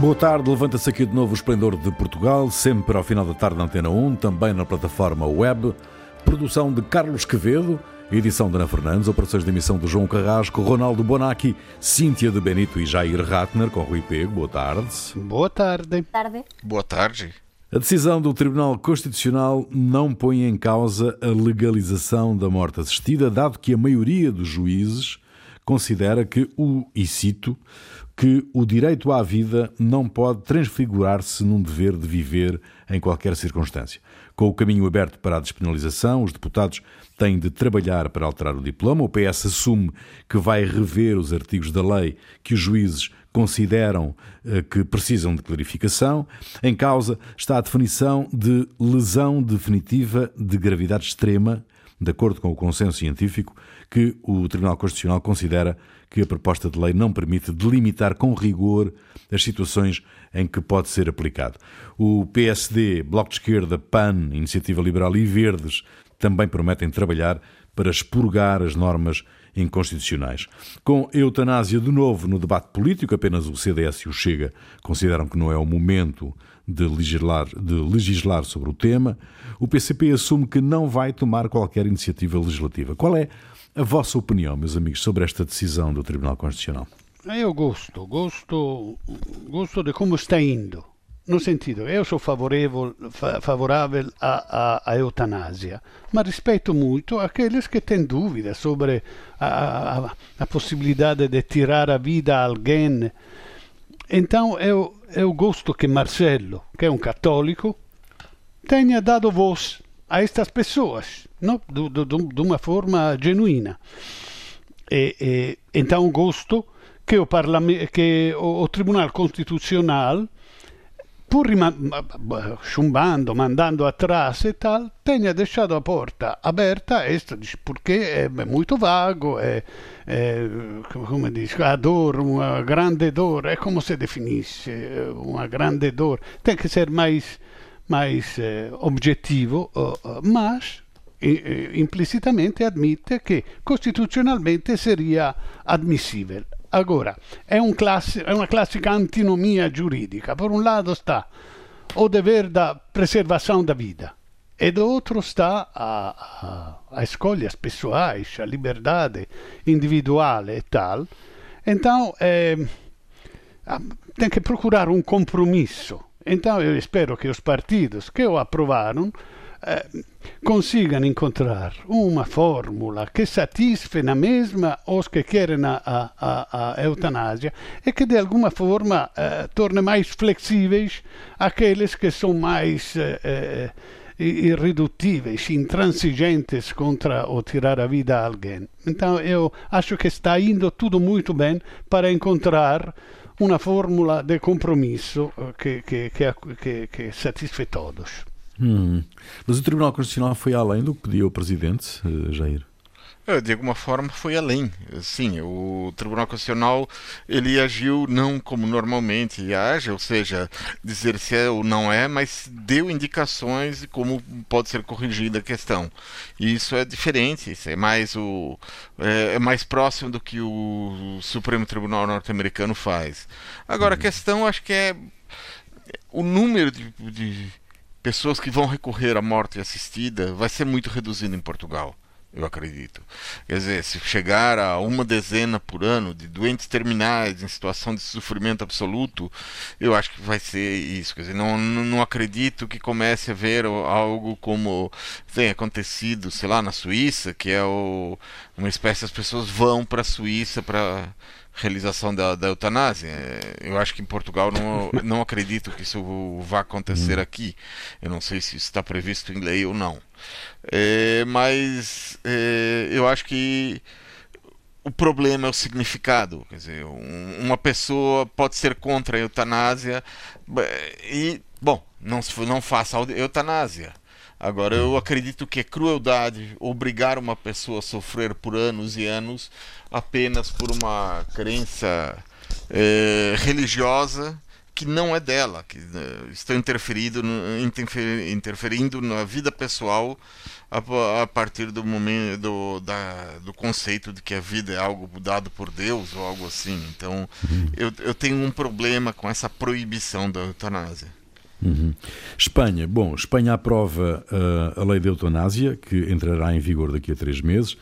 Boa tarde, levanta-se aqui de novo o Esplendor de Portugal, sempre ao final da tarde na Antena 1, também na plataforma web. Produção de Carlos Quevedo, edição de Ana Fernandes, operações de emissão de João Carrasco, Ronaldo Bonacci, Cíntia de Benito e Jair Ratner, com Rui Pego. Boa tarde. Boa tarde. tarde. Boa tarde. A decisão do Tribunal Constitucional não põe em causa a legalização da morte assistida, dado que a maioria dos juízes considera que o, e cito, que o direito à vida não pode transfigurar-se num dever de viver em qualquer circunstância. Com o caminho aberto para a despenalização, os deputados têm de trabalhar para alterar o diploma. O PS assume que vai rever os artigos da lei que os juízes consideram eh, que precisam de clarificação. Em causa está a definição de lesão definitiva de gravidade extrema, de acordo com o consenso científico, que o Tribunal Constitucional considera que a proposta de lei não permite delimitar com rigor as situações em que pode ser aplicado. O PSD, Bloco de Esquerda, PAN, Iniciativa Liberal e Verdes também prometem trabalhar para expurgar as normas inconstitucionais. Com eutanásia de novo no debate político, apenas o CDS e o Chega consideram que não é o momento de legislar, de legislar sobre o tema. O PCP assume que não vai tomar qualquer iniciativa legislativa. Qual é a vossa opinião, meus amigos, sobre esta decisão do Tribunal Constitucional? Eu gosto, gosto, gosto de como está indo. No sentido, eu sou favorável, favorável à, eutanásia, mas respeito muito aqueles que têm dúvidas sobre a, a, a, possibilidade de tirar a vida a alguém. Então, eu, eu gosto que Marcelo, que é um católico, tenha dado voz a estas pessoas no? de, de, de uma forma genuína. E, e, então gosto que o, que o, o Tribunal Constitucional, pur chumbando, mandando atrás e tal, tenha deixado a porta aberta, esta, porque é muito vago, é, é come a dor, uma grande dor, é como se definisse uma grande dor, tem que ser mais mais eh, objetivo, uh, mas eh, implicitamente admite che costituzionalmente seria ammissibile. Agora, è, un classi- è, una classica antinomia giuridica. Per un lato sta o dever da preservação da vida, e do outro está a, a, a escolhas pessoais, a liberdade individuale e tal. Então, é, tem que procurar um compromisso então eu espero que os partidos que o aprovaram eh, consigam encontrar uma fórmula que satisfe na mesma os que querem a, a, a eutanásia e que de alguma forma eh, torne mais flexíveis aqueles que são mais eh, eh irredutíveis, intransigentes contra o tirar a vida a alguém. Então eu acho que está indo tudo muito bem para encontrar uma fórmula de compromisso que, que, que, que todos. Hum. Mas o Tribunal Constitucional foi além do que pediu o Presidente, eh, Jair? De alguma forma foi além. Sim, o Tribunal Constitucional ele agiu não como normalmente age, ou seja, dizer se é ou não é, mas deu indicações de como pode ser corrigida a questão. E isso é diferente, isso é mais o é, é mais próximo do que o Supremo Tribunal norte-americano faz. Agora a uhum. questão acho que é o número de, de pessoas que vão recorrer à morte assistida vai ser muito reduzido em Portugal eu acredito. Quer dizer, se chegar a uma dezena por ano de doentes terminais em situação de sofrimento absoluto, eu acho que vai ser isso. Quer dizer, não, não acredito que comece a ver algo como tem acontecido, sei lá, na Suíça, que é o, uma espécie, as pessoas vão para a Suíça para realização da, da eutanásia. É, eu acho que em Portugal não, não acredito que isso vá acontecer uhum. aqui. Eu não sei se isso está previsto em lei ou não. É, mas é, eu acho que o problema é o significado. Quer dizer, um, uma pessoa pode ser contra a eutanásia e, bom, não, não faça eutanásia. Agora, eu acredito que é crueldade obrigar uma pessoa a sofrer por anos e anos apenas por uma crença é, religiosa que não é dela, que uh, estão interferindo, interferindo na vida pessoal a, a partir do momento do, da, do conceito de que a vida é algo dado por Deus ou algo assim. Então uhum. eu, eu tenho um problema com essa proibição da eutanásia. Uhum. Espanha, bom, Espanha aprova uh, a lei da eutanásia, que entrará em vigor daqui a três meses.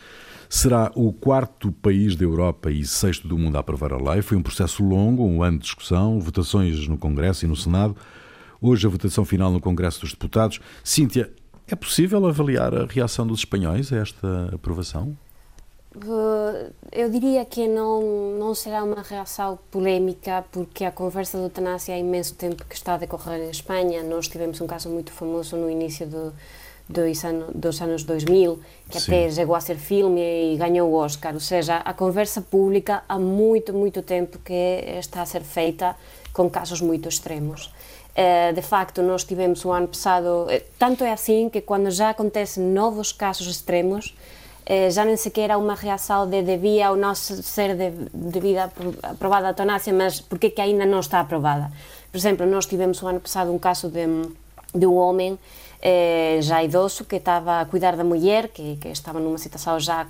Será o quarto país da Europa e sexto do mundo a aprovar a lei. Foi um processo longo, um ano de discussão, votações no Congresso e no Senado. Hoje a votação final no Congresso dos Deputados. Cíntia, é possível avaliar a reação dos espanhóis a esta aprovação? Eu diria que não, não será uma reação polémica, porque a conversa da eutanásia há imenso tempo que está a decorrer em Espanha. Nós tivemos um caso muito famoso no início do, dos, anos, dos anos 2000, que Sim. até chegou a ser filme e ganhou o Oscar. Ou seja, a conversa pública há muito, muito tempo que está a ser feita com casos muito extremos. Eh, de facto, nós tivemos o ano passado, eh, tanto é assim que quando já acontecem novos casos extremos, eh, já nem sequer há uma reação de devia ou não ser de, devida aprovada a eutanásia, mas porque que ainda não está aprovada. Por exemplo, nós tivemos o ano passado um caso de, de um homem eh, já idoso que estaba a cuidar da muller, que, que estaba numa situación já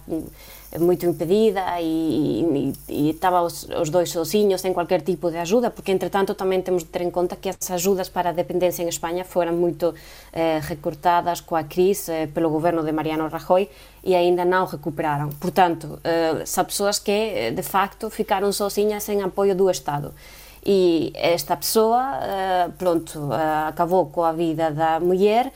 moito impedida e, e, e estaba os, os dois sozinhos sen cualquier tipo de ajuda, porque entretanto tamén temos de ter en conta que as ajudas para a dependencia en España foran moito eh, recortadas coa crise eh, pelo goberno de Mariano Rajoy e aínda non recuperaron. Portanto, eh, as persoas que eh, de facto ficaron sozinhas sen apoio do Estado. E esta pessoa, eh, pronto, eh, acabou com a vida da mulher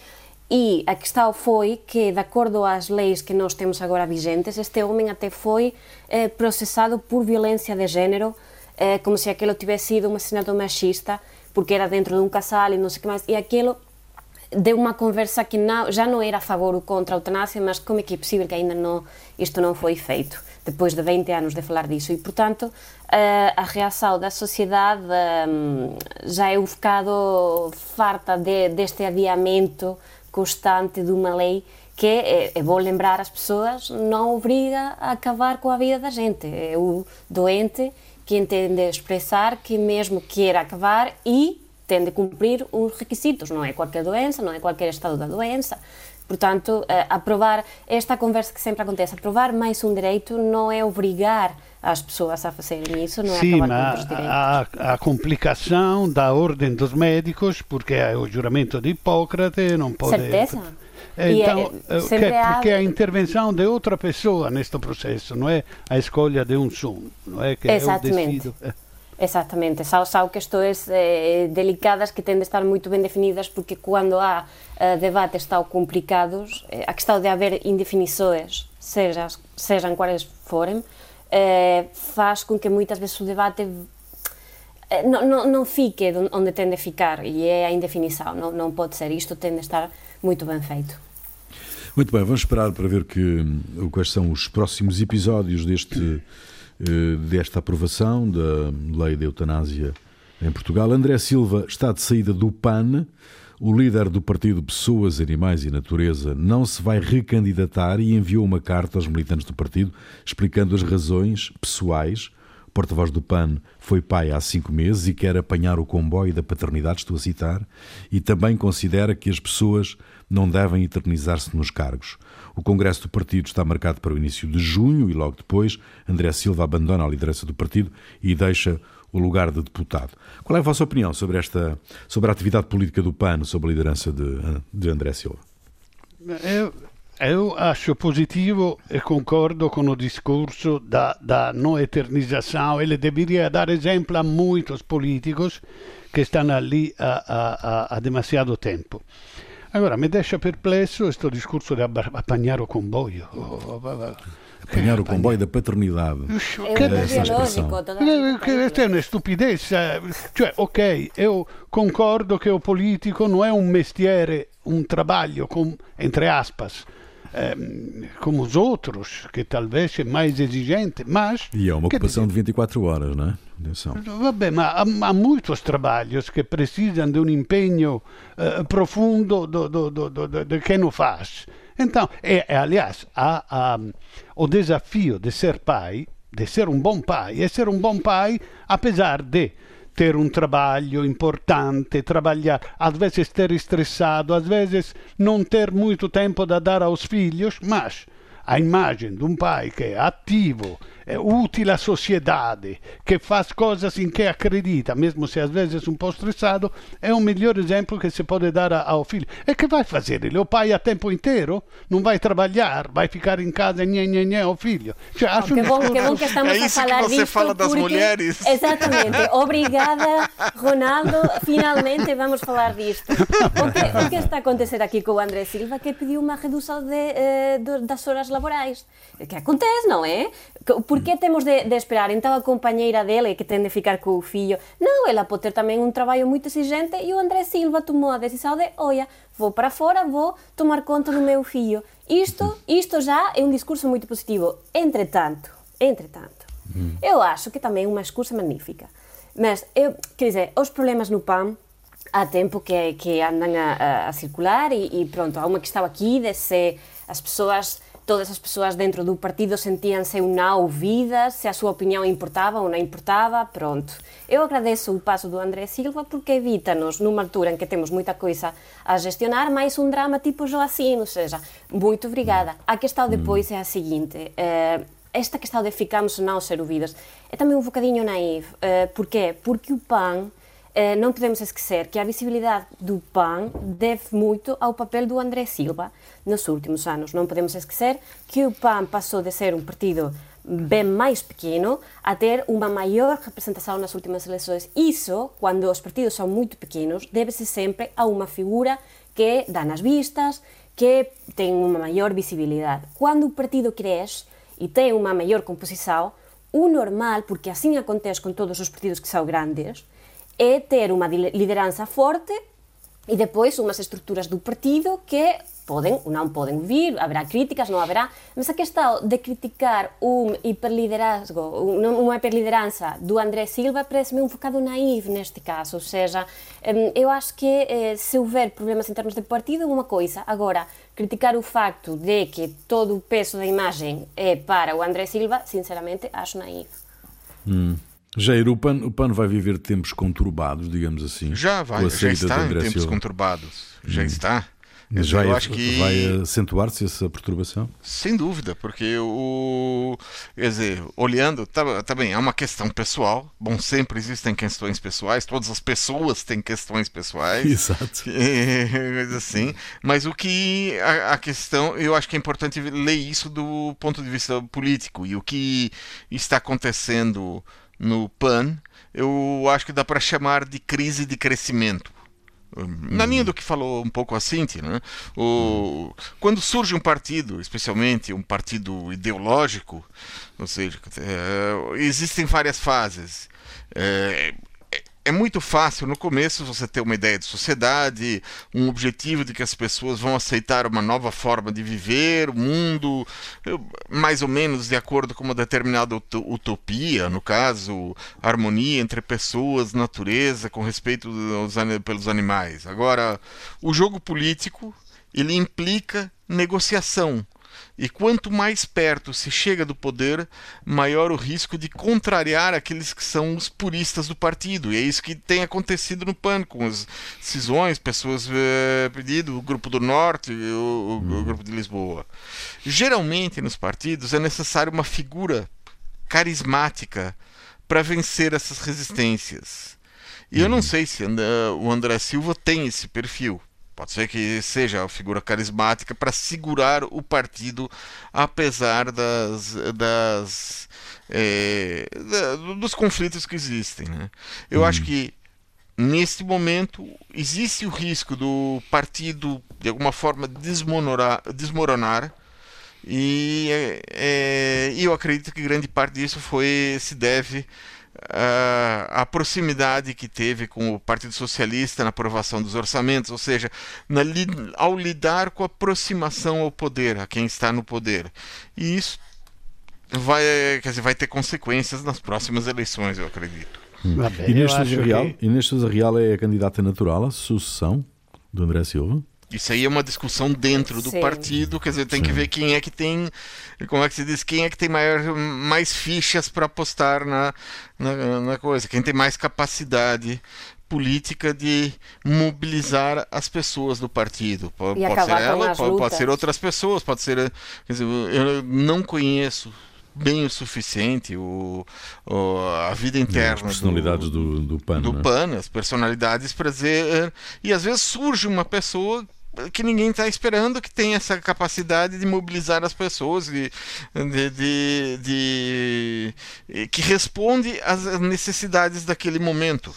e a questão foi que, de acordo às leis que nós temos agora vigentes, este homem até foi eh, processado por violência de género, como se aquilo tivesse sido um assassinato machista, porque era dentro de um casal e não sei o que mais. E aquilo deu uma conversa que não, já não era a favor ou contra a eutanásia, mas como é que é possível que ainda não, isto não foi feito, depois de 20 anos de falar disso. E, portanto, a reação da sociedade eh, já é um bocado farta de, deste adiamento constante de uma lei que, é, é bom lembrar as pessoas, não obriga a acabar com a vida da gente. É o doente que entende expressar que mesmo queira acabar e tem de cumprir os requisitos. Não é qualquer doença, não é qualquer estado da doença. Portanto, eh, aprovar esta conversa que sempre acontece, aprovar mais um direito não é obrigar as pessoas a fazerem isso, não é Sim, acabar com direitos. A, a complicação da ordem dos médicos, porque é o juramento de Hipócrates, não pode... Certeza. Então, é, que, porque a intervenção de outra pessoa neste processo, não é a escolha de um som, não é que Exatamente. eu decido. Exatamente, são, são questões eh, delicadas que têm de estar muito bem definidas porque quando há eh, debates tão complicados, eh, a questão de haver indefinições, seja, sejam quais forem, eh, faz com que muitas vezes o debate eh, não, não, não fique onde tem de ficar e é a indefinição, não, não pode ser, isto tem de estar muito bem feito. Muito bem, vamos esperar para ver que, quais são os próximos episódios deste desta aprovação da lei da eutanásia em Portugal. André Silva está de saída do PAN. O líder do partido Pessoas, Animais e Natureza não se vai recandidatar e enviou uma carta aos militantes do partido explicando as razões pessoais. O porta-voz do PAN foi pai há cinco meses e quer apanhar o comboio da paternidade, estou a citar, e também considera que as pessoas não devem eternizar-se nos cargos. O congresso do partido está marcado para o início de junho e logo depois André Silva abandona a liderança do partido e deixa o lugar de deputado. Qual é a vossa opinião sobre esta sobre a atividade política do PAN sob a liderança de, de André Silva? Eu, eu acho positivo e concordo com o discurso da, da não eternização. Ele deveria dar exemplo a muitos políticos que estão ali há, demasiado tempo. Agora, mi deixa perplesso questo discorso di apanhare o comboio. Oh, Apanhar o comboio da paternidade. Che è fisiologico. Questa è una stupidezza. Cioè, ok, io concordo che o politico non è un mestiere, un trabalho, com, entre aspas, um, como os outros, que talvez é mais exigente, mas... E é uma ocupação de 24 horas, não é? Atenção. Vabbè, ma há, há muitos trabalhos que precisam de um empenho uh, profundo do, do, do, de quem o faz. Então, é, é aliás, há, há, o desafio de ser pai, de ser um bom pai, é ser um bom pai apesar de ter um trabalho importante, trabalhar, às vezes estar estressado, às vezes não ter muito tempo da dar aos filhos, mas a imagem de um pai que é ativo, é útil à sociedade, que faz coisas em que acredita, mesmo se às vezes um pouco estressado, é o melhor exemplo que se pode dar ao filho. E que vai fazer? Ele é o pai a tempo inteiro? Não vai trabalhar? Vai ficar em casa e nhê, nhê, nhê ao filho? Cioè, oh, que, bom, que bom que estamos é isso a falar que você disto fala das porque... mulheres. Exatamente. Obrigada, Ronaldo. Finalmente vamos falar disto. O que, o que está a acontecer aqui com o André Silva que pediu uma redução de, eh, de, das horas laborais. Que acontece, não é? Por que temos de, de esperar? Então a compañeira dele que ten de ficar co fillo non, ela pode ter tamén un traballo moito exigente e o André Silva tomou a decisión de oia, vou para fora, vou tomar conta do meu fillo isto, isto já é un discurso moito positivo entretanto, entretanto mm. eu acho que tamén é unha excusa magnífica mas, eu, quer dizer, os problemas no PAN há tempo que, que andan a, a, a circular e, e pronto, há uma questão aqui de se as pessoas todas as persoas dentro do partido sentíanse ou não ouvidas, se a súa opinión importaba ou non importaba, pronto. Eu agradezo o paso do André Silva porque evita-nos, numa altura en que temos moita coisa a gestionar, máis un drama tipo Joacín, ou seja, moito obrigada. A questão depois é a seguinte, eh, esta questão de ficamos ou não ser ouvidos é também um bocadinho naivo. Uh, porquê? Porque o PAN não podemos esquecer que a visibilidade do PAN deve muito ao papel do André Silva nos últimos anos. Não podemos esquecer que o PAN passou de ser um partido bem mais pequeno a ter uma maior representação nas últimas eleições. Isso, quando os partidos são muito pequenos, deve-se sempre a uma figura que dá nas vistas, que tem uma maior visibilidade. Quando o partido cresce e tem uma maior composição, o normal, porque assim acontece com todos os partidos que são grandes, é ter uma liderança forte e depois umas estruturas do partido que podem ou não podem vir, haverá críticas, não haverá, mas a questão de criticar um hiperliderazgo, uma hiperliderança do André Silva parece-me um bocado naivo neste caso, ou seja, eu acho que eh, se houver problemas em termos de partido é uma coisa, agora, criticar o facto de que todo o peso da imagem é para o André Silva, sinceramente, acho naivo. Hum. Jair, o PAN, o PAN vai viver tempos conturbados, digamos assim. Já vai, já está em tempos Silva. conturbados. Já hum. está. Mas vai, eu acho que vai acentuar-se essa perturbação? Sem dúvida, porque o. Quer dizer, olhando, tá, tá bem, é uma questão pessoal. Bom, sempre existem questões pessoais, todas as pessoas têm questões pessoais. Exato. Coisa assim. Mas o que. A, a, questão, eu acho que é importante ler isso do ponto de vista político. E o que está acontecendo no PAN, eu acho que dá para chamar de crise de crescimento. Na linha do que falou um pouco a Cinti, né? o, quando surge um partido, especialmente um partido ideológico, ou seja, é, existem várias fases. É, é muito fácil no começo você ter uma ideia de sociedade, um objetivo de que as pessoas vão aceitar uma nova forma de viver, o mundo, mais ou menos de acordo com uma determinada utopia, no caso, harmonia entre pessoas, natureza, com respeito aos, pelos animais. Agora, o jogo político ele implica negociação. E quanto mais perto se chega do poder, maior o risco de contrariar aqueles que são os puristas do partido. E é isso que tem acontecido no PAN, com as cisões, pessoas é, pedido, o Grupo do Norte, o, o, o Grupo de Lisboa. Geralmente nos partidos é necessário uma figura carismática para vencer essas resistências. E eu não sei se o André Silva tem esse perfil. Pode ser que seja a figura carismática para segurar o partido, apesar das, das é, da, dos conflitos que existem. Né? Eu hum. acho que neste momento existe o risco do partido de alguma forma desmoronar, desmoronar e é, eu acredito que grande parte disso foi se deve a proximidade que teve com o Partido Socialista na aprovação dos orçamentos, ou seja, na, ao lidar com a aproximação ao poder, a quem está no poder. E isso vai, quer dizer, vai ter consequências nas próximas eleições, eu acredito. Hum. Inês Sousa Real, que... Real é a candidata natural à sucessão do André Silva? Isso aí é uma discussão dentro do Sim. partido, quer dizer, tem que ver quem é que tem, como é que se diz, quem é que tem maior, mais fichas para apostar na, na, na coisa, quem tem mais capacidade política de mobilizar as pessoas do partido. Pode, pode ser ela, pode, pode ser outras pessoas, pode ser. Quer dizer, eu não conheço bem o suficiente o, o- a vida interna As personalidades do, do PAN. do não é? PAN, as personalidades para dizer. E às vezes surge uma pessoa que ninguém está esperando que tem essa capacidade de mobilizar as pessoas de, de- de- e que responde às necessidades daquele momento.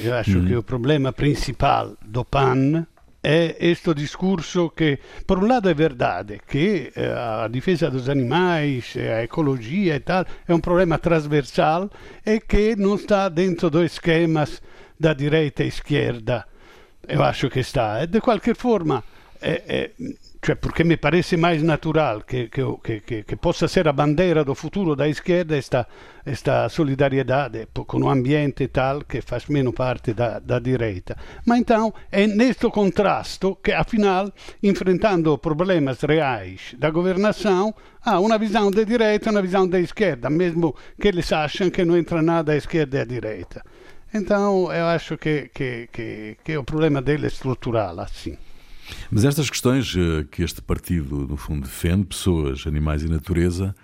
Eu acho Mm. che il problema principale do PAN è questo discorso che, per un lato, è verdade che eh, a difesa dos animais, eh, a ecologia e tal, è un problema trasversale e che non sta dentro due schemas da direita e esquerda. Eu acho que está. De qualquer forma, é, é, cioè, porque me parece mais natural que, que, que, que, possa ser a bandeira do futuro da esquerda esta, esta solidariedade com o ambiente tal que faz meno parte da, da direita. Ma então é neste contrasto que, afinal, enfrentando problemas reais da governação, há uma visão da direita e uma visão da esquerda, mesmo que eles acham que não entra nada à esquerda e à direita. Então, eu acho que, que, que, que o problema dele é estrutural, assim. Mas estas questões eh, que este partido, no fundo, defende, pessoas, animais e natureza,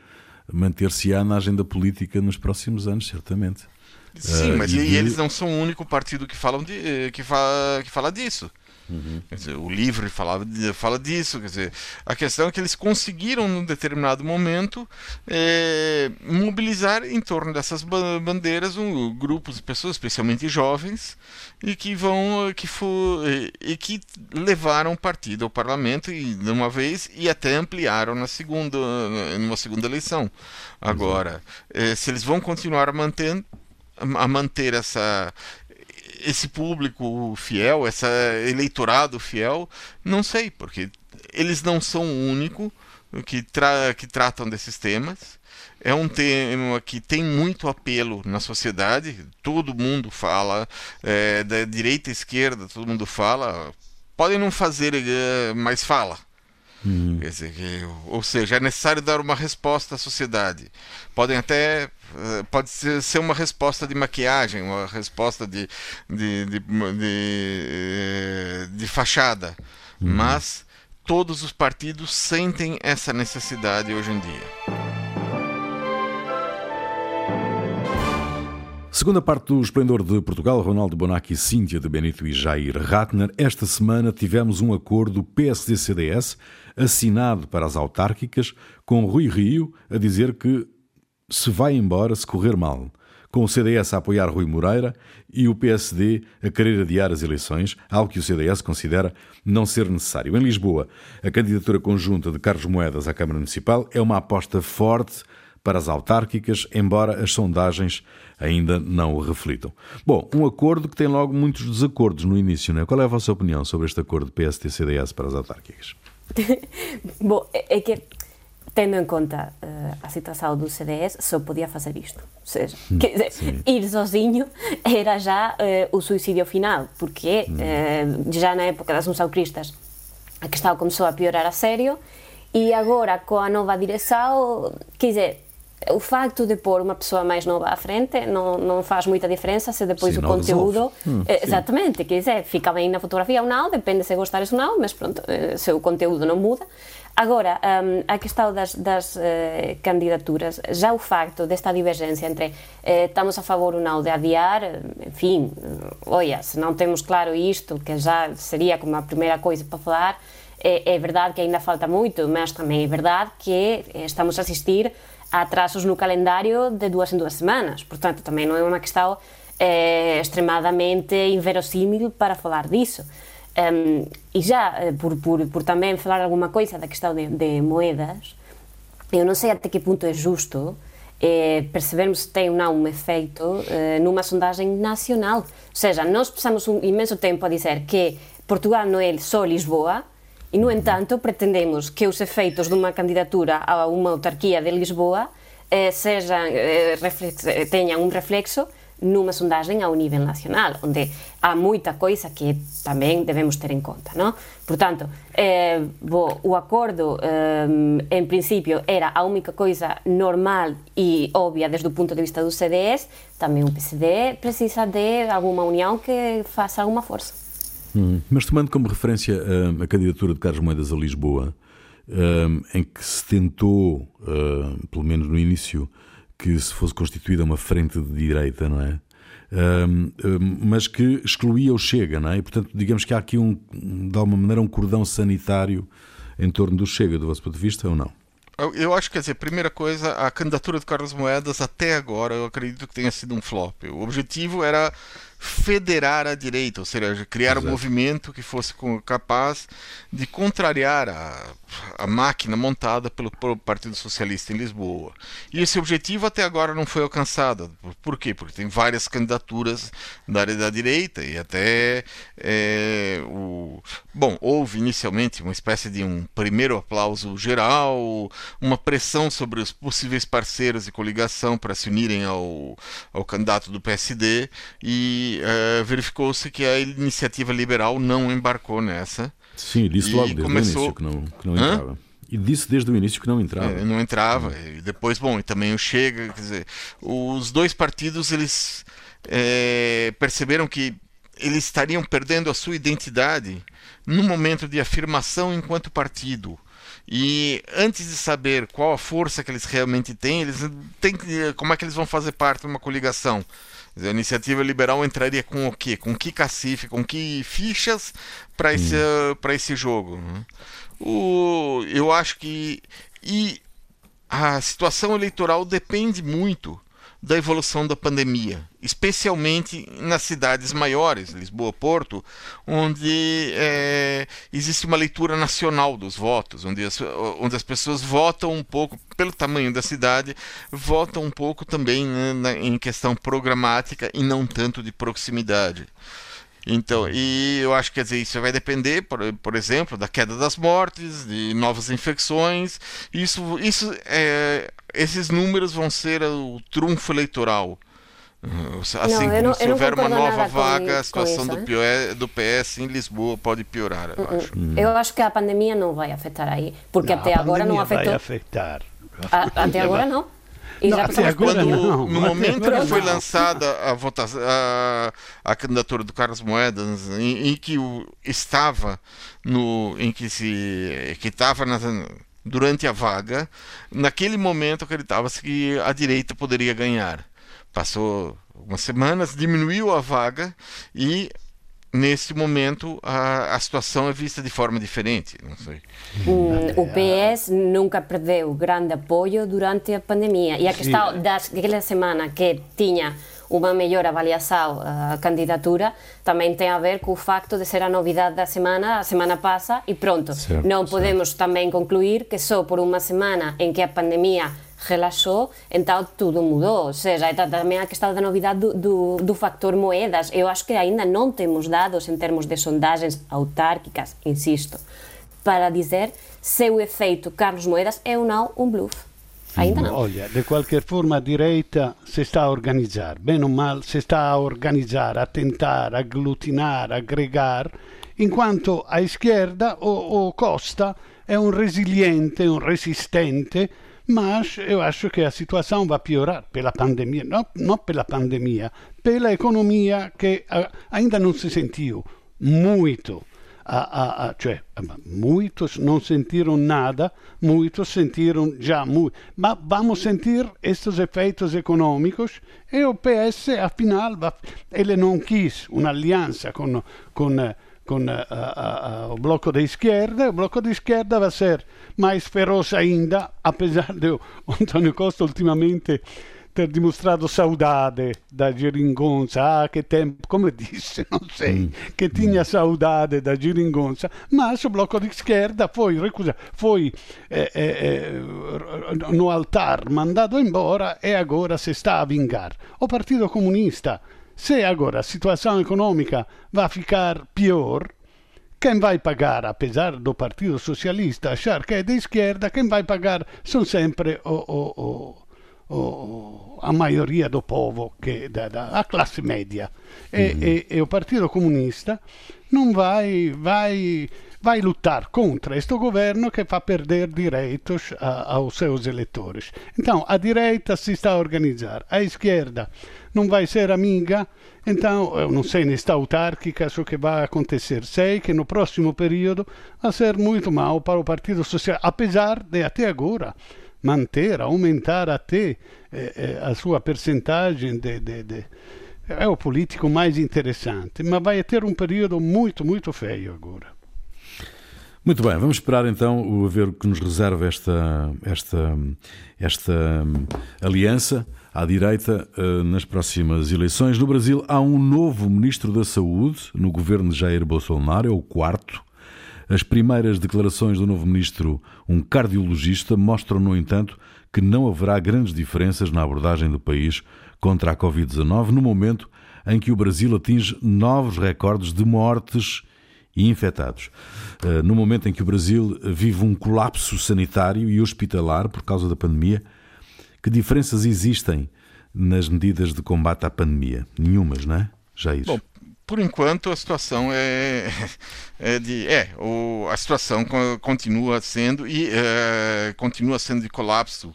manter-se-á na agenda política nos próximos anos, certamente. Sim, Eh, mas e e, de- eles não são o único partido que, falam de, eh, que, fala, que fala disso. Uhum. Dizer, o livro falava fala disso. Quer dizer, a questão é que eles conseguiram, num determinado momento, eh, mobilizar em torno dessas ba- bandeiras um, grupos de pessoas, especialmente jovens, e que vão eh, que for, eh, e que levaram o partido ao parlamento e de uma vez e até ampliaram na segunda numa segunda eleição. Agora, eh, se eles vão continuar mantendo a manter essa esse público fiel, esse eleitorado fiel, não sei, porque eles não são o único que, tra que tratam desses temas. É um tema que tem muito apelo na sociedade, todo mundo fala, é, da direita e esquerda, todo mundo fala. Podem não fazer, é, mas fala. Quer dizer, que- ou seja, é necessário dar uma resposta à sociedade. Podem até. eh, Pode ser, uma resposta de maquiagem, uma resposta de, de, de, de, eh, de fachada. Mas todos os partidos sentem essa necessidade hoje em dia. Segunda parte do Esplendor de Portugal, Ronaldo Bonacci, Cíntia de Benito e Jair Ratner. Esta semana tivemos um acordo PSD-CDS assinado para as autárquicas, com Rui Rio a dizer que se vai embora se correr mal, com o CDS a apoiar Rui Moreira e o PSD a querer adiar as eleições, algo que o CDS considera não ser necessário. Em Lisboa, a candidatura conjunta de Carlos Moedas à Câmara Municipal é uma aposta forte para as autárquicas, embora as sondagens ainda não o reflitam. Bom, um acordo que tem logo muitos desacordos no início, não é? Qual é a vossa opinião sobre este acordo PSD-CDS para as autárquicas? Bom, é é que, tendo em conta eh, a situação do CDS, só podia fazer isto. Ou seja, quer dizer, ir sozinho era já eh, o suicídio final, porque eh, já na época das Cristas a questão começou a piorar a sério e agora com a nova direção, quer dizer, o facto de pôr uma pessoa mais nova à frente não, não faz muita diferença se depois Sim, o conteúdo. Hum, eh, sim. exatamente, quer dizer, fica bem na fotografia ou não, depende se gostares ou não, mas pronto, eh, se o conteúdo não muda. Agora, hum, a questão das, das eh, candidaturas, já o facto desta divergência entre eh, estamos a favor ou não de adiar, enfim, olha, se não temos claro isto, que já seria como a primeira coisa para falar, é, é verdade que ainda falta muito, mas também é verdade que estamos a assistir atrasos no calendario de dúas en dúas semanas. Portanto, tamén non é unha questão eh, extremadamente inverosímil para falar diso. Um, e já, eh, por, por, por tamén falar alguma coisa da questão de, de moedas, eu non sei até que punto é justo eh, percebermos se tem ou não um efeito eh, numa sondagem nacional. Ou seja, nós passamos um imenso tempo a dizer que Portugal não é só Lisboa, E, no entanto, pretendemos que os efeitos dunha candidatura a unha autarquía de Lisboa eh, sexan, eh, reflex, eh, teñan un reflexo nunha sondaxe ao nivel nacional, onde há moita coisa que tamén debemos ter en conta. No? Por tanto, eh, bo, o acordo eh, en principio era a única coisa normal e obvia desde o punto de vista do CDS, tamén o PCD precisa de alguma unión que faça alguma forza. Mas tomando como referência uh, a candidatura de Carlos Moedas a Lisboa, uh, em que se tentou, uh, pelo menos no início, que se fosse constituída uma frente de direita, não é? mas que excluía o Chega, não é? E, portanto, digamos que há aqui, um, de alguma maneira, um cordão sanitário em torno do Chega, do vosso ponto de vista, ou não? Eu acho que, quer dizer, primeira coisa, a candidatura de Carlos Moedas até agora eu acredito que tenha sido um flop. O objetivo era federar a direita, ou seja, criar Exato. um movimento que fosse capaz de contrariar a, a máquina montada pelo, pelo, Partido Socialista em Lisboa. E esse objetivo até agora não foi alcançado. Por quê? Porque tem várias candidaturas da área da direita e até é, o bom houve inicialmente uma espécie de um primeiro aplauso geral, uma pressão sobre os possíveis parceiros de coligação para se unirem ao, ao candidato do PSD e uh, verificou-se que a iniciativa liberal não embarcou nessa. Sim, disse logo desde começou... o início que não, que não entrava. E disse desde o início que não entrava. É, não entrava. E depois, bom, e também o Chega, quer dizer, os dois partidos eles é, perceberam que eles estariam perdendo a sua identidade no momento de afirmação enquanto partido. E antes de saber qual a força que eles realmente têm, eles têm como é que eles vão fazer parte de uma coligação? A iniciativa liberal entraria com o quê? Com que cacife, com que fichas para esse, hum. para esse jogo? Né? O, eu acho que. E a situação eleitoral depende muito da evolução da pandemia, especialmente nas cidades maiores, Lisboa, Porto, onde é, existe uma leitura nacional dos votos, onde as, onde as pessoas votam um pouco, pelo tamanho da cidade, votam um pouco também né, na, em questão programática e não tanto de proximidade. Então, e eu acho que isso vai depender, por, por exemplo, da queda das mortes, de novas infecções. Isso, isso é, esses números vão ser o trunfo eleitoral. Assim, não, não, se houver uma nova vaga, a situação isso, do, POE, do PS em Lisboa pode piorar, eu uh -uh. acho. Hum. Eu acho que a pandemia não vai afetar aí, porque não, até agora não afetou. Vai afetar. A, até agora não. E não, até agora quando, não. No momento que foi lançada a, votação, a, a candidatura do Carlos Moedas, em, em que o, estava no, em que se que estava durante a vaga, naquele momento acreditava-se que a direita poderia ganhar. Passou algumas semanas, diminuiu a vaga e nesse momento a, a situação é vista de forma diferente. Não sei. o PS nunca perdeu grande apoio durante a pandemia e a questão daquela semana que tinha uma melhor avaliação a candidatura também tem a ver com o facto de ser a novidade da semana, a semana passa e pronto. Certo, não podemos certo. também concluir que só por uma semana em que a pandemia relaxou, então tudo mudou. Ou seja, é também a questão da novidade do, do, do, factor moedas. Eu acho que ainda não temos dados em termos de sondagens autárquicas, insisto, para dizer se o efeito Carlos Moedas é ou não um bluff. Ainda não. Olha, de qualquer forma a direita se está a organizar, bem ou mal, se está a organizar, a tentar aglutinar, agregar, enquanto a esquerda, o, o Costa, é um resiliente, um resistente, mas eu acho que a situação vai piorar pela pandemia, não, não pela pandemia, pela economia que ainda não se sentiu muito. A, a, a, cioè, muitos não sentiram nada, muitos sentiram já muito. Mas vamos sentir estes efeitos econômicos e o PS, afinal, ele não quis uma aliança com, com uh, uh, o bloco de esquerda, o bloco de esquerda vai ser mais feroce ainda, apesar de Antonio Costa ultimamente dimostrato saudade da Geringonça, ah, che tempo, come disse, non sei, mm. che tinha saudade da Geringonça, mas o bloco de esquerda foi, recusa, foi eh, eh, no altar mandado embora e agora se sta a vingar. O Partito Comunista se agora a situação econômica vai ficar pior, quem vai pagar, apesar do Partido Socialista achar que é de esquerda, quem vai pagar são sempre o, o, o, a maioria do povo, que, da, da, a classe média. E, uhum. e, e, o Partido Comunista não vai, vai, vai lutar contra este governo que vai perder direitos a, aos seus eleitores. Então, a direita se está a a esquerda não vai ser amiga, então eu não sei nesta autárquica o que vai acontecer. Sei que no próximo período vai ser muito mal para o Partido Social, apesar de até agora manter, aumentar até eh, eh, a sua percentagem de, de, de, é o político mais interessante, mas vai ter um período muito, muito feio agora. Muito bem, vamos esperar então a ver o que nos reserva esta, esta, esta hum, aliança à direita uh, nas próximas eleições. No Brasil há um novo ministro da Saúde no governo de Jair Bolsonaro, é o quarto. As primeiras declarações do novo ministro, um cardiologista, mostram, no entanto, que não haverá grandes diferenças na abordagem do país contra a Covid-19 no momento em que o Brasil atinge novos recordes de mortes e infectados. Uh, no momento em que o Brasil vive um colapso sanitário e hospitalar por causa da pandemia, que diferenças existem nas medidas de combate à pandemia? Nenhumas, não é, Jair? Bom, por enquanto a situação é, é de é o, a situação continua sendo e é, continua sendo de colapso.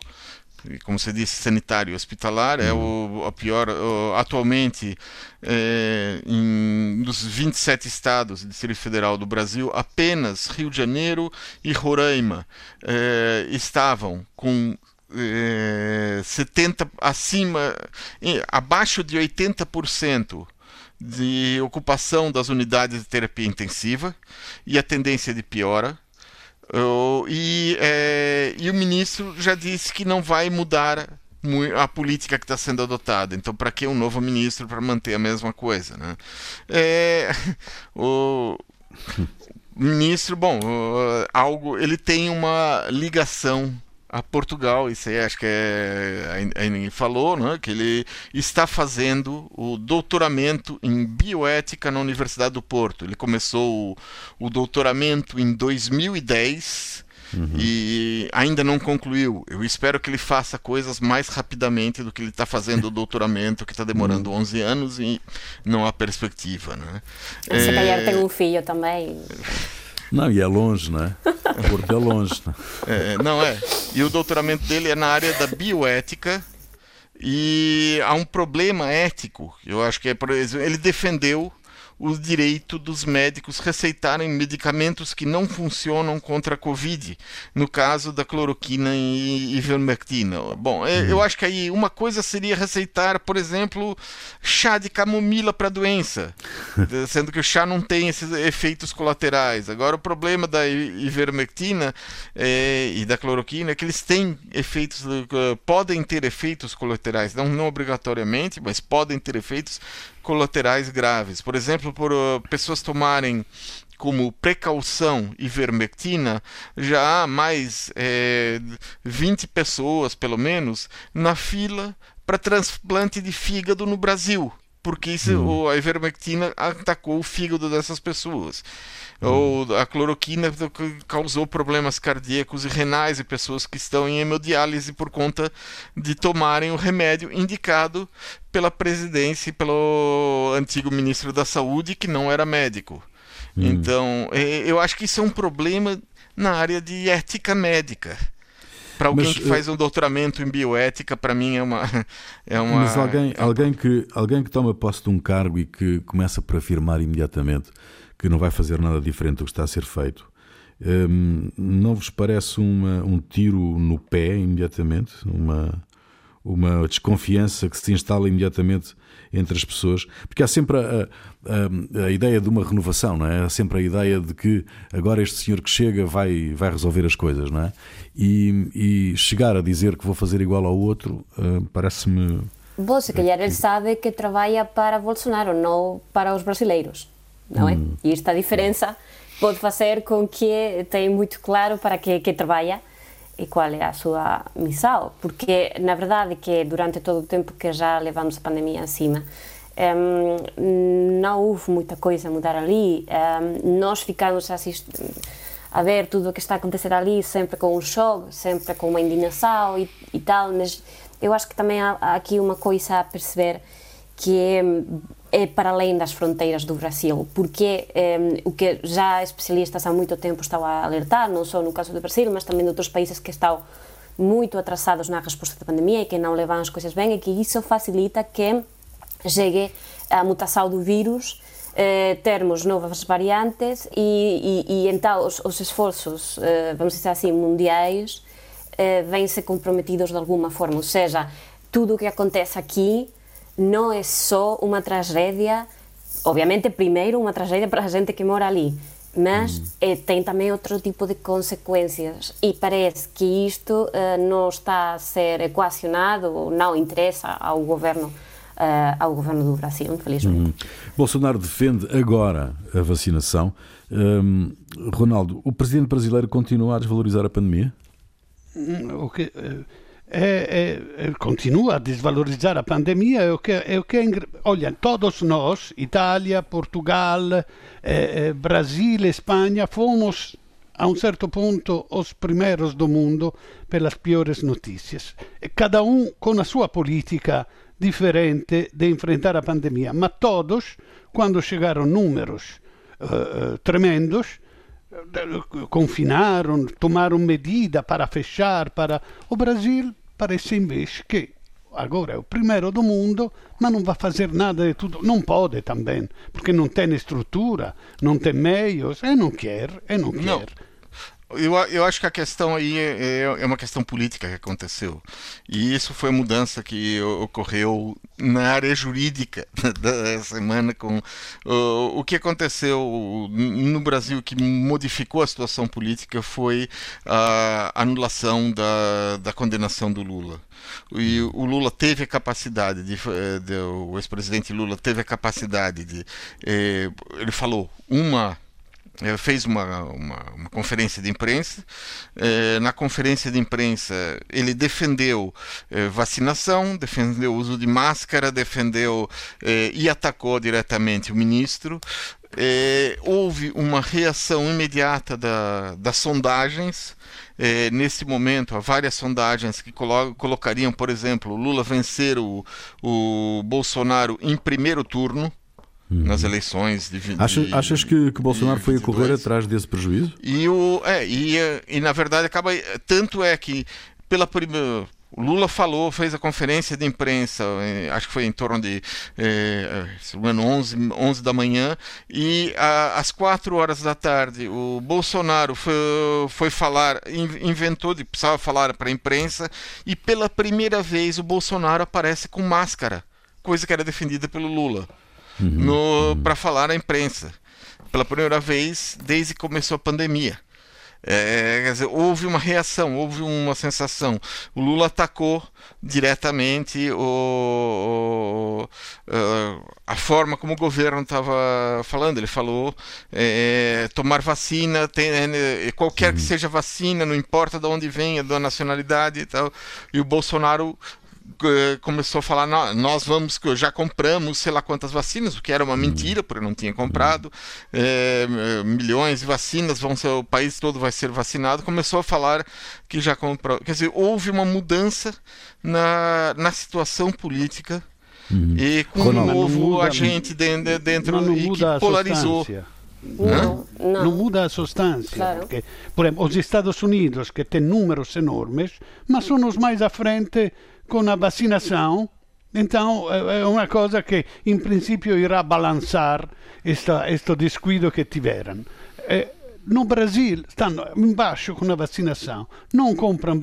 Como você disse sanitário hospitalar é o, a pior o, atualmente é, em, dos 27 estados do Distrito Federal do Brasil apenas Rio de Janeiro e Roraima é, estavam com é, 70 acima, abaixo de 80% de ocupação das unidades de terapia intensiva e a tendência de piora. e, é, e o ministro já disse que não vai mudar a política que está sendo adotada. Então, para que um novo ministro para manter a mesma coisa? Né? É, o ministro, bom, algo, ele tem uma ligação a Portugal. Isso aí acho que é, aí ninguém falou, né? que ele está fazendo o doutoramento em bioética na Universidade do Porto. Ele começou o, o doutoramento em 2010. Uhum. E ainda não concluiu. Eu espero que ele faça coisas mais rapidamente do que ele está fazendo o doutoramento, que está demorando uhum. 11 anos e não há perspectiva. Né? Se é... calhar tem um filho também. Não, e é longe, não é? Porto é longe. Não é? é, não é. E o doutoramento dele é na área da bioética. E há um problema ético. Eu acho que é, por exemplo, ele defendeu o direito dos médicos receitarem medicamentos que não funcionam contra a Covid, no caso da cloroquina e ivermectina. Bom, é, eu acho que aí uma coisa seria receitar, por exemplo, chá de camomila para a doença, sendo que o chá não tem esses efeitos colaterais. Agora, o problema da ivermectina é, e da cloroquina é que eles têm efeitos, podem ter efeitos colaterais, não, não obrigatoriamente, mas podem ter efeitos colaterais graves. Por exemplo, por uh, pessoas tomarem como precaução ivermectina, já há mais é, 20 pessoas, pelo menos, na fila para transplante de fígado no Brasil, porque isso, hum. a ivermectina atacou o fígado dessas pessoas. Hum. Ou a cloroquina causou problemas cardíacos e renais em pessoas que estão em hemodiálise por conta de tomarem o remédio indicado pela presidência e pelo antigo ministro da Saúde, que não era médico. Hum. Então, é, eu acho que isso é um problema na área de ética médica. Para alguém mas, que faz um doutoramento em bioética, para mim é uma, é uma. Mas alguém, alguém, que, alguém que toma posse de um cargo e que começa por afirmar imediatamente que não vai fazer nada diferente do que está a ser feito. Hum, não vos parece uma, um tiro no pé imediatamente? Uma, uma desconfiança que se instala imediatamente entre as pessoas? Porque há sempre a, a, a, ideia de uma renovação, não é? Há sempre a ideia de que agora este senhor que chega vai, vai resolver as coisas, não é? E, e chegar a dizer que vou fazer igual ao outro uh, parece-me. Bom, se calhar ele sabe que trabalha para Bolsonaro, não para os brasileiros não é? Hum. E esta diferença pode fazer com que tenha muito claro para que, que trabalha e qual é a sua missão, porque na verdade que durante todo o tempo que já levamos a pandemia acima, um, não houve muita coisa a mudar ali, um, nós ficamos a, a ver tudo o que está a acontecer ali sempre com um choque, sempre com uma indignação e, e tal, mas eu acho que também há, há aqui uma coisa a perceber que é, é, para além das fronteiras do Brasil, porque é, o que já especialistas há muito tempo estão a alertar, não só no caso do Brasil, mas também de outros países que estão muito atrasados na resposta da pandemia e que não levam as coisas bem, é que isso facilita que chegue a mutação do vírus eh, termos novas variantes e, e, e então os, os esforços, eh, vamos dizer assim, mundiais, eh, vêm-se comprometidos de alguma forma. Ou seja, tudo o que acontece aqui não é só uma tragédia, obviamente, primeiro, uma tragédia para a gente que mora ali, mas é, tem também outro tipo de consequências e parece que isto uh, não está a ser equacionado ou não interessa ao governo uh, ao governo do Brasil, infelizmente. Uhum. Bolsonaro defende agora a vacinação. Um, Ronaldo, o presidente brasileiro continua a desvalorizar a pandemia? Hum, o que, é, é, continua a desvalorizar a pandemia é o que, é o que olha, todos nós, Itália, Portugal, eh, Brasil, Espanha, fomos a um certo ponto os primeiros do mundo pelas piores notícias. Cada um com a sua política diferente de enfrentar a pandemia, mas todos, quando chegaram números uh, tremendos, confinaram, tomaram medida para fechar, para... O Brasil parece invece que agora é o primeiro do mundo, mas não vai fazer nada de tudo. Não pode também, porque não tem estrutura, não tem meios, e não quer, e não quer. Eu, eu acho que a questão aí é, é, é, uma questão política que aconteceu. E isso foi a mudança que ocorreu na área jurídica da semana com uh, o que aconteceu no Brasil que modificou a situação política foi a anulação da, da condenação do Lula. E o Lula teve a capacidade de, de o ex-presidente Lula teve a capacidade de eh, ele falou uma fez uma, uma, uma, conferência de imprensa. É, na conferência de imprensa, ele defendeu é, vacinação, defendeu o uso de máscara, defendeu é, e atacou diretamente o ministro. houve uma reação imediata da, das sondagens. nesse momento, há várias sondagens que colo colocariam, por exemplo, Lula vencer o, o Bolsonaro em primeiro turno Uhum. nas eleições de, de Achas, achas que, que Bolsonaro foi a correr atrás desse prejuízo? E, o, é, e, e na verdade acaba. Tanto é que pela primeira. O Lula falou, fez a conferência de imprensa, eh, acho que foi em torno de eh, 11, 11 da manhã, e a, às 4 horas da tarde o Bolsonaro foi, foi falar, inventou de precisava falar para a imprensa, e pela primeira vez o Bolsonaro aparece com máscara, coisa que era defendida pelo Lula uhum, para falar à imprensa. Pela primeira vez desde que começou a pandemia. É, quer dizer, houve uma reação, houve uma sensação. O Lula atacou diretamente o, o, a forma como o governo estava falando. Ele falou é, tomar vacina, tem, é, qualquer que seja vacina, não importa de onde venha, da nacionalidade e tal. E o Bolsonaro começou a falar: nós vamos, já compramos sei lá quantas vacinas, o que era uma mentira, porque não tinha comprado, é, milhões de vacinas, vão ser, o país todo vai ser vacinado. Começou a falar que já comprou. Quer dizer, houve uma mudança na, na situação política uhum. e com um novo agente dentro, dentro e que polarizou. Não, não. não, muda a substância. Claro. Porque, por exemplo, os Estados Unidos, que têm números enormes, mas são os mais à frente com a vacinação. Então é uma coisa que, em princípio, irá balançar este descuido que tiveram. no Brasil stanno embaixo com a vacinação, não compram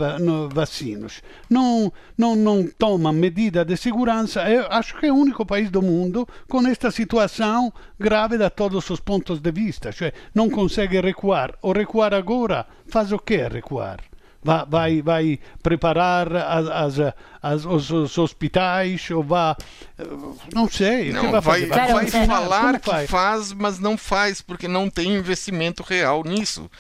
vacinos, não, não, não tomam medida de segurança. Eu acho que é o único país do mundo com esta situação grave da todos os pontos de vista, cioè não consegue recuar. O recuar agora faz o que recuar? Vai, vai, vai preparar as, as, as, os, os, hospitais ou vai. Não sei. Não, vai, vai, vai, vai falar que faz? faz, mas não faz, porque não tem investimento real nisso.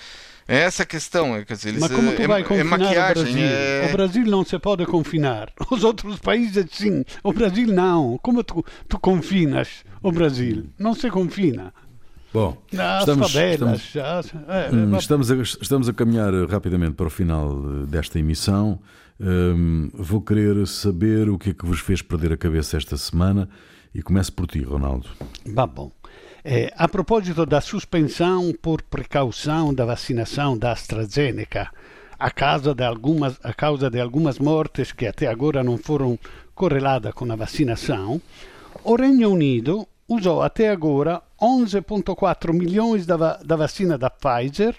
É essa a questão. Quer dizer, Mas como tu é, vai confinar é maquiagem, o Brasil? É... O Brasil não se pode confinar. Os outros países sim. O Brasil não. Como tu, tu confinas o Brasil? Não se confina. Bom, estamos, estamos, é, hum, estamos, a, estamos a caminhar rapidamente para o final desta emissão. Um, vou querer saber o que é que vos fez perder a cabeça esta semana e começo por ti, Ronaldo. Vá bom. É, a propósito da suspensão por precaução da vacinação da AstraZeneca, a causa de algumas, a causa de algumas mortes que até agora não foram correladas com a vacinação, o Regno Unido usou até agora 11,4 milhões da, da vacina da Pfizer,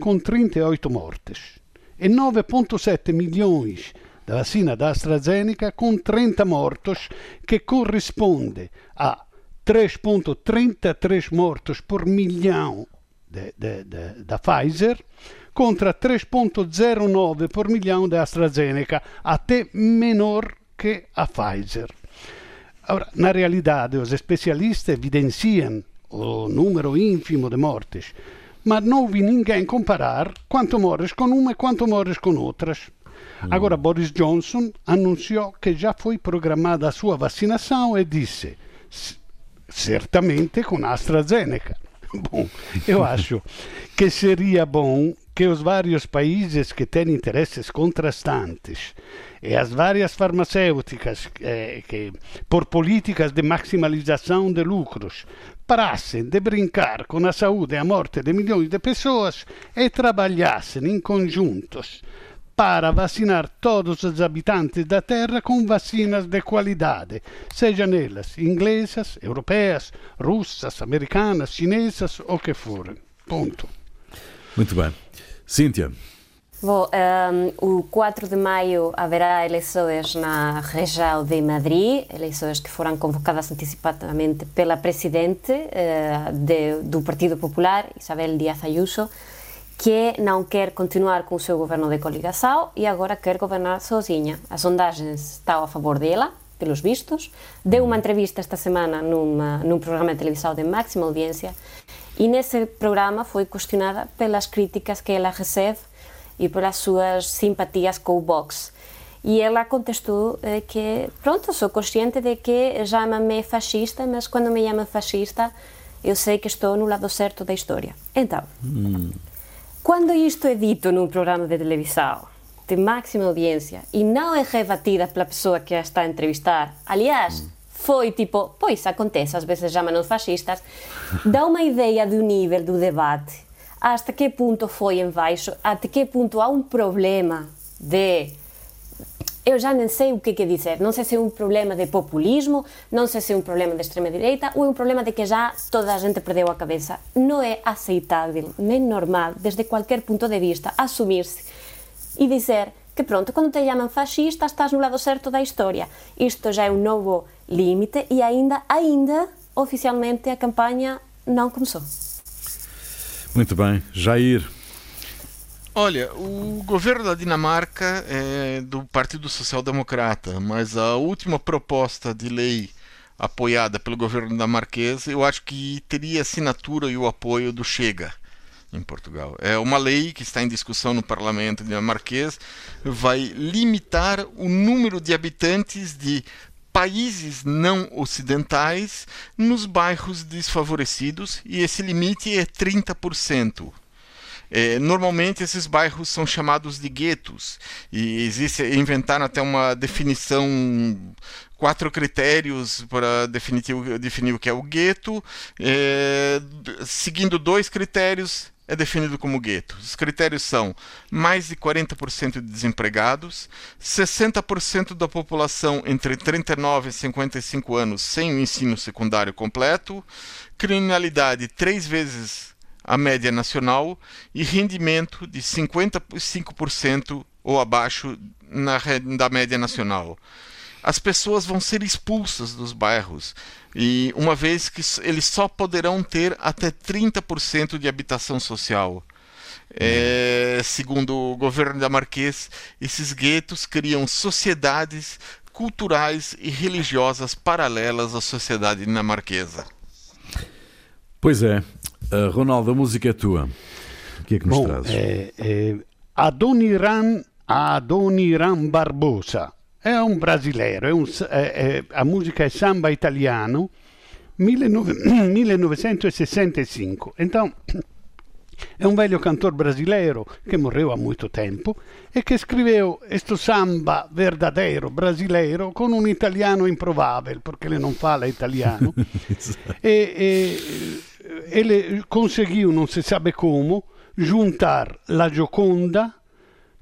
com 38 mortes e 9,7 milhões da vacina da AstraZeneca com 30 mortos, que corresponde a 3,33 mortos por milhão da Pfizer contra 3,09 por milhão da AstraZeneca, até menor que a Pfizer. Ora, na realidade, os especialistas evidenciam o número ínfimo de mortes, mas não vi ninguém comparar quanto morres com uma e quanto morres com outras. Agora, Boris Johnson anunciou que já foi programada a sua vacinação e disse: certamente com AstraZeneca. Bom, eu acho que seria bom que os vários países que têm interesses contrastantes e as várias farmacêuticas eh, que, por políticas de maximalização de lucros, parassem de brincar com a saúde e a morte de milhões de pessoas e trabalhassem em conjuntos para vacinar todos os habitantes da Terra com vacinas de qualidade, sejam elas inglesas, europeias, russas, americanas, chinesas ou que forem. Ponto. Muito bem. Cíntia. Bom, um, o 4 de maio haverá eleições na região de Madrid, eleições que foram convocadas antecipadamente pela presidente uh, de, do Partido Popular, Isabel Díaz Ayuso, que não quer continuar com o seu governo de coligação e agora quer governar sozinha. As sondagens estão a favor dela, pelos vistos. Deu uma entrevista esta semana numa, num programa de televisão de máxima audiência e nesse programa foi questionada pelas críticas que ela recebe e pelas suas simpatias com o Vox. E ela contestou eh, que, pronto, sou consciente de que chama-me fascista, mas quando me chamam fascista, eu sei que estou no lado certo da história. Então, hum. quando isto é dito num programa de televisão, de máxima audiência, e não é rebatida pela pessoa que a está a entrevistar, aliás, hum. Foi tipo, pois acontece, às vezes chamam-nos fascistas, dá uma ideia do nível do debate hasta que ponto foi em baixo, até que ponto há um problema de eu já nem sei o que, que dizer. Não sei se é um problema de populismo, não sei se é um problema de extrema-direita ou é um problema de que já toda a gente perdeu a cabeça. Não é aceitável, nem normal, desde qualquer ponto de vista, assumir-se e dizer que pronto, quando te chamam fascista estás no lado certo da história. Isto já é um novo limite e ainda, ainda, oficialmente, a campanha não começou. Muito bem. Jair. Olha, o governo da Dinamarca é do Partido Social Democrata, mas a última proposta de lei apoiada pelo governo dinamarquês, eu acho que teria assinatura e o apoio do Chega em Portugal. É uma lei que está em discussão no parlamento dinamarquês, vai limitar o número de habitantes de países não ocidentais nos bairros desfavorecidos e esse limite é 30%. É, normalmente esses bairros são chamados de guetos e existe inventaram até uma definição quatro critérios para definir, definir o que é o gueto é, seguindo dois critérios é definido como gueto. Os critérios são mais de 40% de desempregados, 60% da população entre 39 e 55 anos sem o ensino secundário completo, criminalidade três vezes a média nacional e rendimento de 55% ou abaixo na, da média nacional as pessoas vão ser expulsas dos bairros e uma vez que eles só poderão ter até 30% de habitação social. É, segundo o governo da Marquês, esses guetos criam sociedades culturais e religiosas paralelas à sociedade dinamarquesa. Pois é. Uh, Ronaldo, a música é tua. O que é que nos Bom, trazes? É, é Adoniran, Adoniran Barbosa è un brasileiro, è un, è, è, a musica è samba italiano, 19, 1965. Então, é um velho cantor brasileiro que morreu há muito tempo e que escreveu este samba verdadeiro brasileiro com um italiano improvável, porque ele não fala italiano. e, e ele conseguiu, não se sabe como, juntar la Gioconda,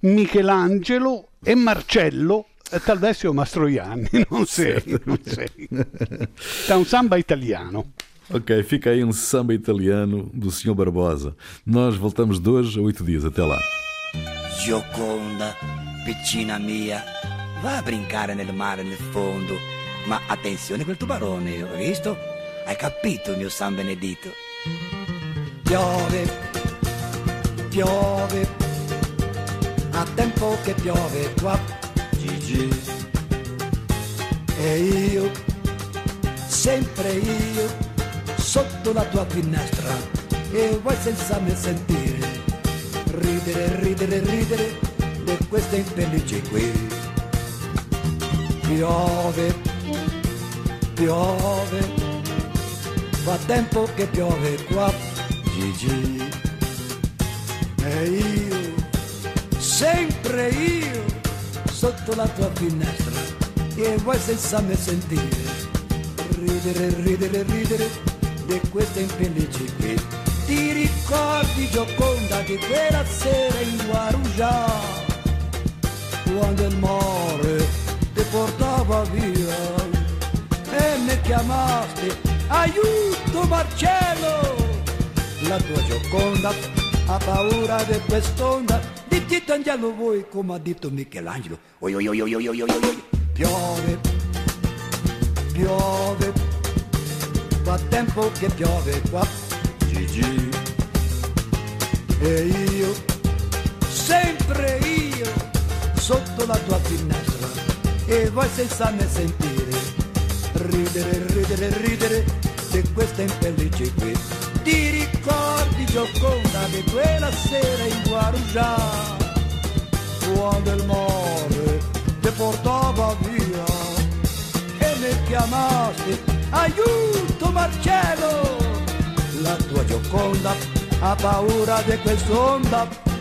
Michelangelo e Marcello e talvez o Mastroianni, non sei, non sei. È un samba italiano. Ok, fica aí um samba italiano do Sr. Barbosa. Nós voltamos de hoje a oito dias. Até lá. Gioconda, piccina mia, va a brincare nel mare nel fondo. Ma attenzione quel tubarone, hai visto? Hai capito, mio San Benedito? Piove, piove, a tempo che piove qua, Gigi. E io, sempre io, sotto la tua finestra e vuoi senza me sentire ridere, ridere, ridere di queste infelici qui. Piove, piove, fa tempo che piove qua, Gigi. E io, sotto la tua finestra e vuoi senza me sentire ridere, ridere, ridere di queste infelici qui. Ti ricordi Gioconda di quella sera in Guarujá, quando il mare ti portava via e mi chiamaste aiuto Marcello. La tua Gioconda ha paura di quest'onda di Tito Angelo voi come ha detto Michelangelo. Oi, oi, oi, oi, oi, oi, oi. Piove, piove fa tempo che piove qua, Gigi. E io, sempre io, sotto la tua finestra, e vuoi senza me sentire, ridere, ridere, ridere di queste infelici qui. Ti ricordi Gioconda di quella sera in Guarujá, quando il mare ti portava via. E mi chiamaste aiuto Marcello, la tua Gioconda ha paura di quest'onda